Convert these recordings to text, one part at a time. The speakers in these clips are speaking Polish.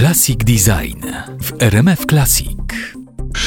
Classic Design w RMF Classic.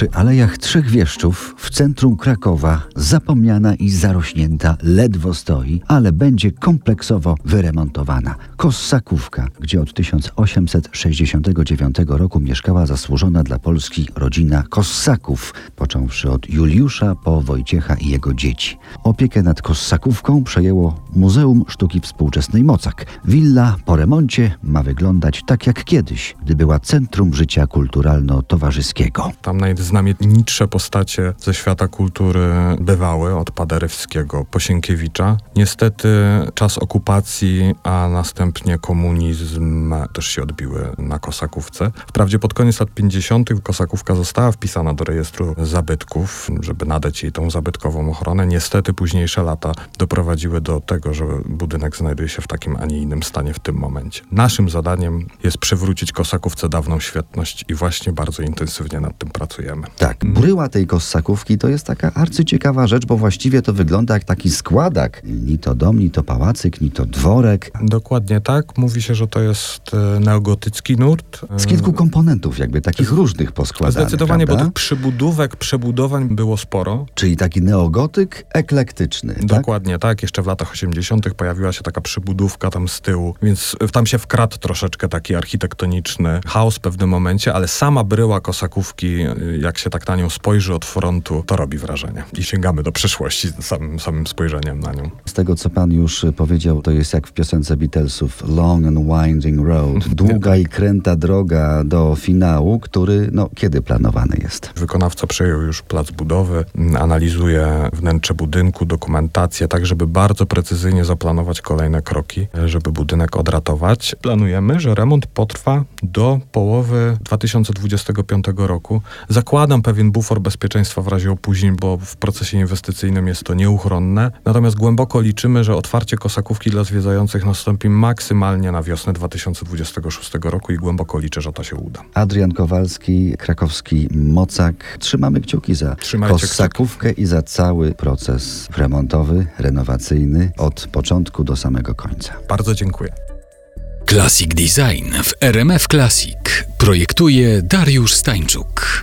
Przy Alejach Trzech Wieszczów w centrum Krakowa zapomniana i zarośnięta ledwo stoi, ale będzie kompleksowo wyremontowana. Kossakówka, gdzie od 1869 roku mieszkała zasłużona dla Polski rodzina Kossaków, począwszy od Juliusza po Wojciecha i jego dzieci. Opiekę nad Kossakówką przejęło Muzeum Sztuki Współczesnej Mocak. Willa po remoncie ma wyglądać tak jak kiedyś, gdy była centrum życia kulturalno-towarzyskiego. Tam najznamienitsze postacie ze świata kultury bywały, od Paderewskiego po Sienkiewicza. Niestety czas okupacji, a następnie komunizm też się odbiły na Kosakówce. Wprawdzie pod koniec lat 50. Kosakówka została wpisana do rejestru zabytków, żeby nadać jej tą zabytkową ochronę. Niestety późniejsze lata doprowadziły do tego, że budynek znajduje się w takim, a nie innym stanie w tym momencie. Naszym zadaniem jest przywrócić Kosakówce dawną świetność i właśnie bardzo intensywnie nad tym pracujemy. Tak, bryła tej kossakówki to jest taka arcyciekawa rzecz, bo właściwie to wygląda jak taki składak. Ni to dom, ni to pałacyk, ni to dworek. Dokładnie tak. Mówi się, że to jest e, neogotycki nurt. E, Z kilku komponentów, jakby takich różnych poskładanych. Zdecydowanie, prawda? bo tych przybudówek, przebudowań było sporo. Czyli taki neogotyk eklektyczny. Tak? Dokładnie tak. Jeszcze w latach 80. pojawiła się taka przybudówka tam z tyłu, więc tam się wkradł troszeczkę taki architektoniczny chaos w pewnym momencie, ale sama bryła kosakówki, jak się tak na nią spojrzy od frontu, to robi wrażenie. I sięgamy do przyszłości samym, samym spojrzeniem na nią. Z tego, co pan już powiedział, to jest jak w piosence Beatlesów Long and Winding Road. Długa i kręta droga do finału, który, no, kiedy planowany jest? Wykonawca przejął już plac budowy, m, analizuje wnętrze budynku, dokumentację, tak żeby bardzo precyzyjnie zaplanować kolejne kroki, e, żeby budynek odratować. Planujemy, że remont potrwa do połowy 2025 roku. Zakładam pewien bufor bezpieczeństwa w razie opóźnień, bo w procesie inwestycyjnym jest to nieuchronne. Natomiast głęboko liczymy, że otwarcie kosakówki dla zwiedzających nastąpi maksymalnie na wiosnę 2026 roku i głęboko liczę, że to się uda. Adrian Kowalski, krakowski Mocak. Trzymamy kciuki za Trzymajcie kossakówkę i za cały proces remontowy, renowacyjny od początku do samego końca. Bardzo dziękuję. Classic Design w RMF Classic projektuje Dariusz Stańczuk.